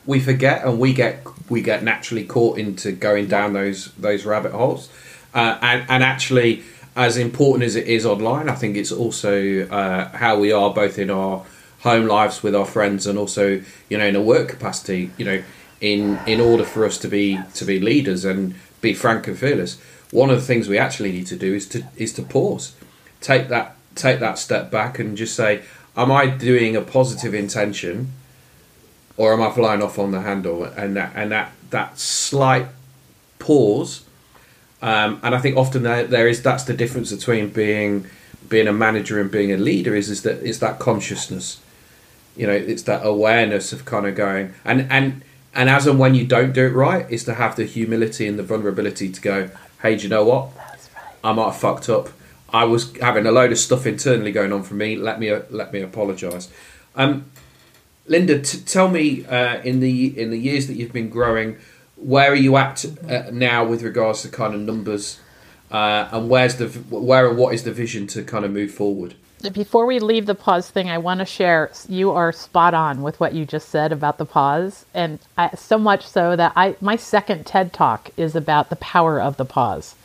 we forget and we get we get naturally caught into going down those those rabbit holes, uh, and and actually, as important as it is online, I think it's also uh, how we are both in our home lives with our friends and also you know in a work capacity. You know, in in order for us to be to be leaders and be frank and fearless, one of the things we actually need to do is to is to pause, take that take that step back and just say, am I doing a positive intention, or am I flying off on the handle? And that and that that slight pause, um, and I think often there, there is that's the difference between being being a manager and being a leader is is that it's that consciousness, you know, it's that awareness of kind of going and and and as and when you don't do it right, is to have the humility and the vulnerability to go, hey, do you know what? I might have fucked up. I was having a load of stuff internally going on for me. Let me let me apologise. Um, Lynda, t- tell me uh, in the in the years that you've been growing, where are you at uh, now with regards to kind of numbers, uh, and where's the where and what is the vision to kind of move forward? Before we leave the pause thing, I want to share. You are spot on with what you just said about the pause, and I, so much so that I my second TED talk is about the power of the pause.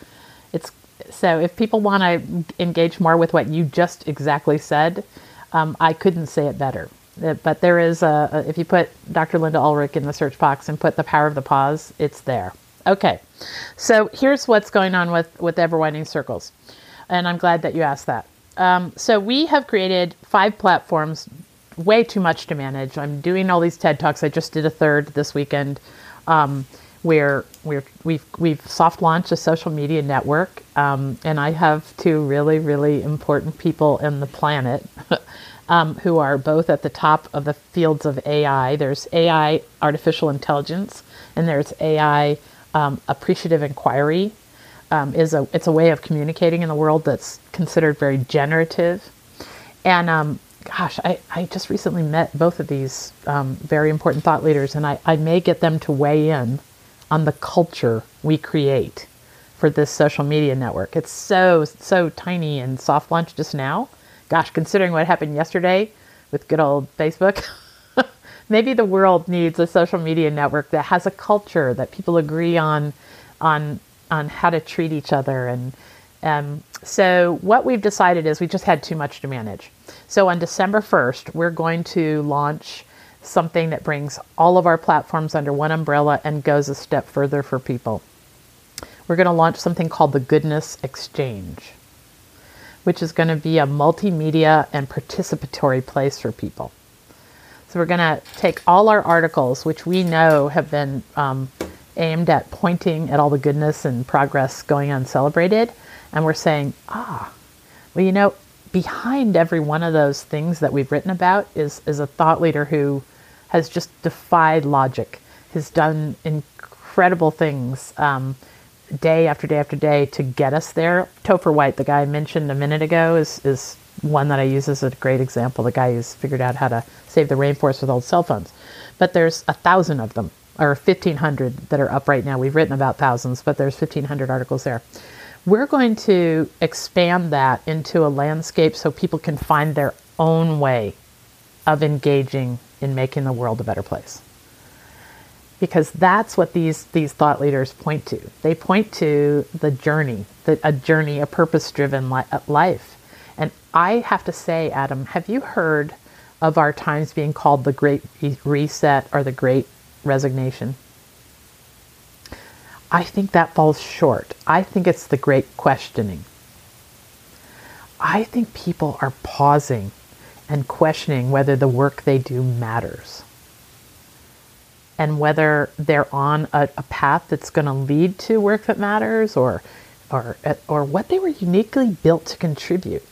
It's so if people want to engage more with what you just exactly said, um, I couldn't say it better. Uh, but there is a, if you put Dr. Lynda Ulrich in the search box and put the power of the pause, it's there. Okay, so here's what's going on with with Ever Widening Circles, and I'm glad that you asked that. Um, so we have created five platforms, way too much to manage. I'm doing all these TED talks. I just did a third this weekend. Um, where we're, we've, we've soft launched a social media network, um, and I have two really, really important people in the planet [LAUGHS] um, who are both at the top of the fields of AI. There's AI artificial intelligence, and there's AI um, appreciative inquiry. Um, is a it's a way of communicating in the world that's considered very generative, and um, gosh, I, I just recently met both of these um, very important thought leaders, and I, I may get them to weigh in on the culture we create for this social media network. It's so, so tiny and soft launch just now. Gosh, considering what happened yesterday with good old Facebook, [LAUGHS] maybe the world needs a social media network that has a culture that people agree on, on, on how to treat each other. And um, so, what we've decided is we just had too much to manage. So, on December 1st, we're going to launch something that brings all of our platforms under one umbrella and goes a step further for people. We're going to launch something called the Goodness Exchange, which is going to be a multimedia and participatory place for people. So we're going to take all our articles, which we know have been um, aimed at pointing at all the goodness and progress going on celebrated, and we're saying, ah, well, you know, behind every one of those things that we've written about is, is a thought leader who has just defied logic, has done incredible things um, day after day after day to get us there. Topher White, the guy I mentioned a minute ago, is, is one that I use as a great example. The guy who's figured out how to save the rainforest with old cell phones. But there's a thousand of them, or 1,500 that are up right now. We've written about thousands, but there's 1,500 articles there. We're going to expand that into a landscape so people can find their own way of engaging in making the world a better place. Because that's what these, these thought leaders point to. They point to the journey, the, a journey, a purpose driven li- uh, life. And I have to say, Adam, have you heard of our times being called the Great Reset or the Great Resignation? I think that falls short. I think it's the great questioning. I think people are pausing and questioning whether the work they do matters and whether they're on a, a path that's going to lead to work that matters or or or what they were uniquely built to contribute.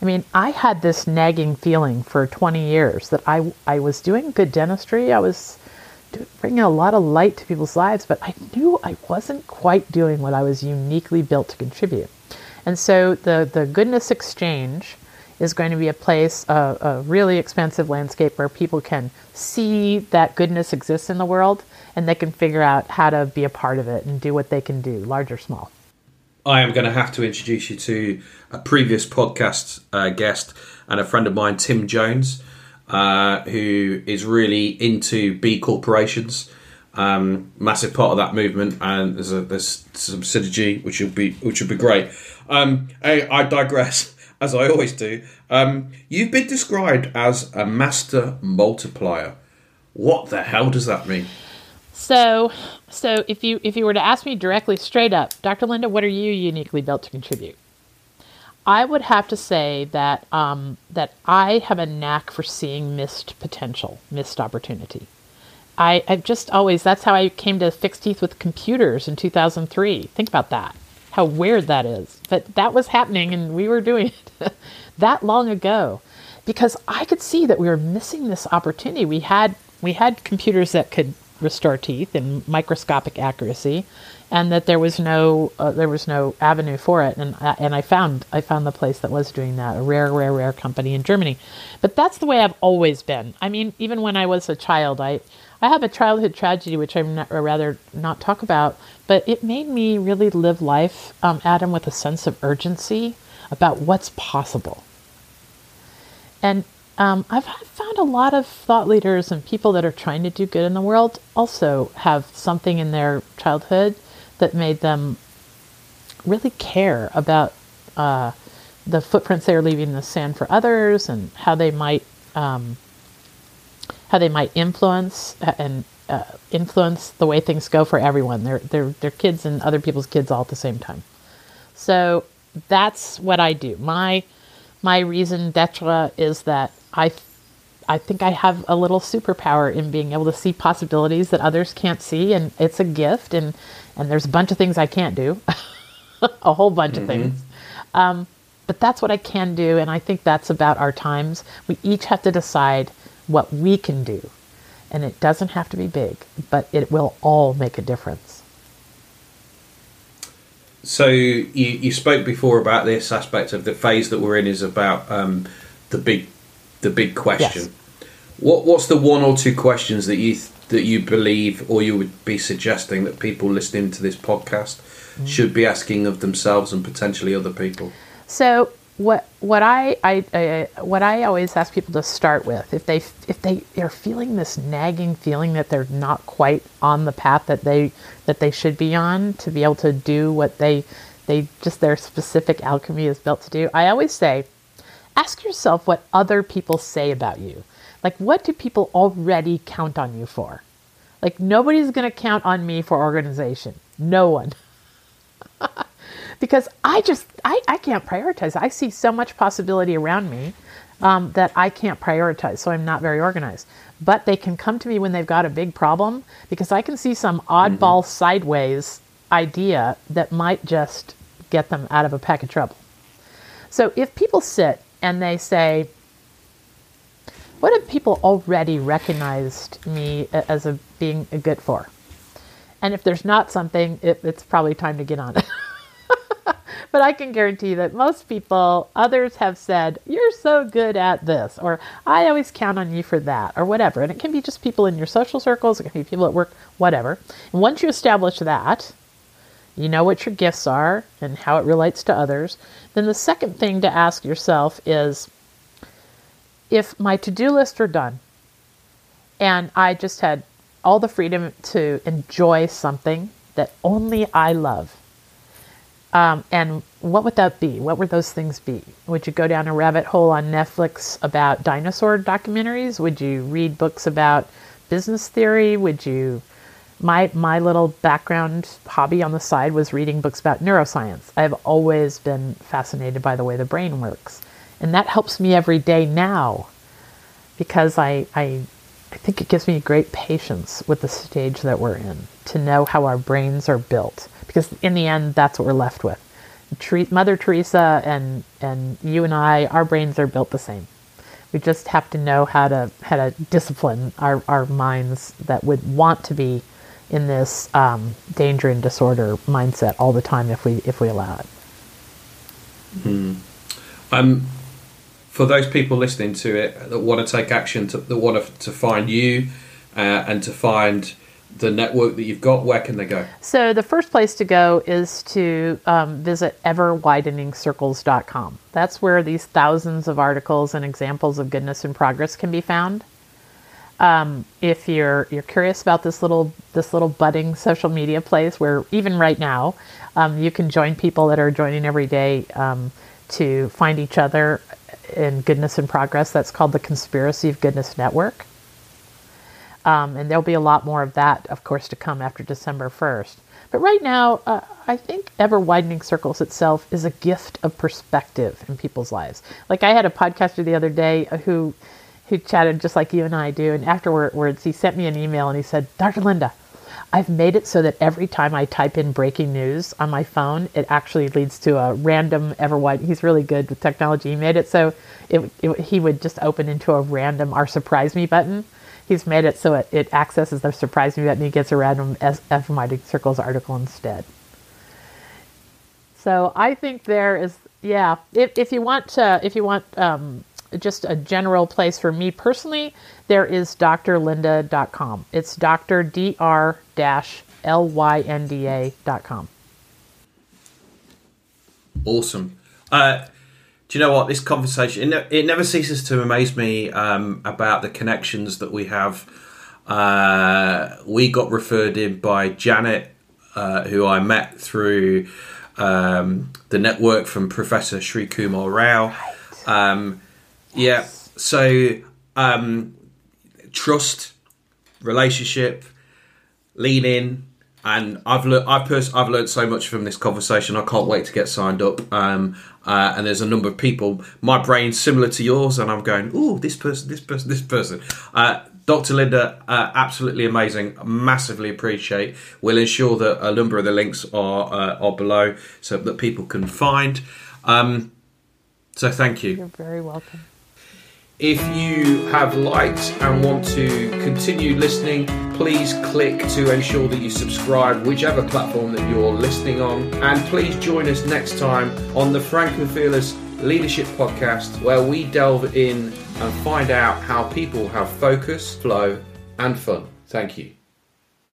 I mean, I had this nagging feeling for 20 years that I I was doing good dentistry. I was bringing a lot of light to people's lives, but I knew I wasn't quite doing what I was uniquely built to contribute. And so the the goodness exchange is going to be a place, a, a really expansive landscape where people can see that goodness exists in the world and they can figure out how to be a part of it and do what they can do, large or small. I am going to have to introduce you to a previous podcast uh, guest and a friend of mine, Tim Jones, uh, who is really into B corporations. Um, massive part of that movement, and there's a, there's some synergy which will be which will be great. Um, I, I digress, [LAUGHS] as I always do. Um, you've been described as a master multiplier. What the hell does that mean? So, so if you if you were to ask me directly, straight up, Dr. Lynda, what are you uniquely built to contribute? I would have to say that um, that I have a knack for seeing missed potential, missed opportunity. I, I've just always that's how I came to fix teeth with computers in 2003. Think about that. How weird that is. But that was happening and we were doing it [LAUGHS] that long ago because I could see that we were missing this opportunity. We had we had computers that could restore teeth in microscopic accuracy, and that there was no uh, there was no avenue for it. And uh, and I found I found the place that was doing that, a rare, rare, rare company in Germany. But that's the way I've always been. I mean, even when I was a child, I I have a childhood tragedy which I'm not, rather not talk about, but it made me really live life, um, Adam, with a sense of urgency about what's possible. And um, I've found a lot of thought leaders and people that are trying to do good in the world also have something in their childhood that made them really care about uh, the footprints they're leaving in the sand for others and how they might um, how they might influence uh, and uh, influence the way things go for everyone. They're they're they're kids and other people's kids all at the same time. So that's what I do. My my reason d'etre is that I, I think I have a little superpower in being able to see possibilities that others can't see, and it's a gift. And and there's a bunch of things I can't do, [LAUGHS] a whole bunch mm-hmm. of things. Um, but that's what I can do, and I think that's about our times. We each have to decide what we can do, and it doesn't have to be big, but it will all make a difference. So you, you spoke before about this aspect of the phase that we're in is about um, the big the big question. Yes. What what's the one or two questions that you that you believe or you would be suggesting that people listening to this podcast mm-hmm. should be asking of themselves and potentially other people? So what what I, I, I, what I always ask people to start with if they if they are feeling this nagging feeling that they're not quite on the path that they that they should be on to be able to do what they they just their specific alchemy is built to do. I always say ask yourself what other people say about you. Like, what do people already count on you for? Like, nobody's going to count on me for organization. No one. [LAUGHS] because I just, I, I can't prioritize. I see so much possibility around me um, that I can't prioritize. So I'm not very organized. But they can come to me when they've got a big problem because I can see some oddball mm-hmm. sideways idea that might just get them out of a pack of trouble. So if people sit and they say, What have people already recognized me uh, as a being a good for? And if there's not something, it, it's probably time to get on it. [LAUGHS] but I can guarantee that most people, others have said, You're so good at this, or I always count on you for that, or whatever. And it can be just people in your social circles, it can be people at work, whatever. And once you establish that, you know what your gifts are and how it relates to others, then the second thing to ask yourself is if my to do list are done and I just had all the freedom to enjoy something that only I love, um, and what would that be? What would those things be? Would you go down a rabbit hole on Netflix about dinosaur documentaries? Would you read books about business theory? Would you my my little background hobby on the side was reading books about neuroscience. I've always been fascinated by the way the brain works, and that helps me every day now, because I I I think it gives me great patience with the stage that we're in to know how our brains are built, because in the end, that's what we're left with. Mother Teresa and and you and I, our brains are built the same. We just have to know how to how to discipline our, our minds that would want to be in this um, danger and disorder mindset all the time if we if we allow it. Hmm. Um, for those people listening to it that want to take action, to, that want to, to find you uh, and to find the network that you've got, where can they go? So the first place to go is to um, visit everwideningcircles.com. That's where these thousands of articles and examples of goodness and progress can be found. Um, if you're you're curious about this little this little budding social media place, where even right now um, you can join people that are joining every day um, to find each other in goodness and progress. That's called the Conspiracy of Goodness Network. Um, and there'll be a lot more of that, of course, to come after December 1st. But right now, uh, I think Ever Widening Circles itself is a gift of perspective in people's lives. Like I had a podcaster the other day uh, who who chatted just like you and I do, and afterwards he sent me an email and he said, "Dr. Lynda, I've made it so that every time I type in breaking news on my phone, it actually leads to a random ever wide. He's really good with technology. He made it so it, it, he would just open into a random our surprise me button he's made it so it, it accesses the surprise me button. He gets a random Mighty Circles article instead. So I think there is, yeah. If, if you want to, if you want um, just a general place for me personally, there is drlynda.com. It's dr dr dash l y n d a dot com. Awesome. Uh, do you know what this conversation? It, ne- it never ceases to amaze me um, about the connections that we have. Uh, we got referred in by Janet, uh, who I met through um, the network from Professor Srikumar Rao. Um, yeah, so um, trust, relationship, lean in, and I've learned I've pers- I've learned so much from this conversation. I can't wait to get signed up. Um, uh, and there's a number of people. My brain's similar to yours, and I'm going, oh, this person, this person, this person. Uh, Dr. Lynda, uh, absolutely amazing. Massively appreciate. We'll ensure that a number of the links are uh, are below so that people can find. Um, so thank you. You're very welcome. If you have liked and want to continue listening, please click to ensure that you subscribe, whichever platform that you're listening on. And please join us next time on the Frank and Fearless Leadership Podcast, where we delve in and find out how people have focus, flow, and fun. Thank you.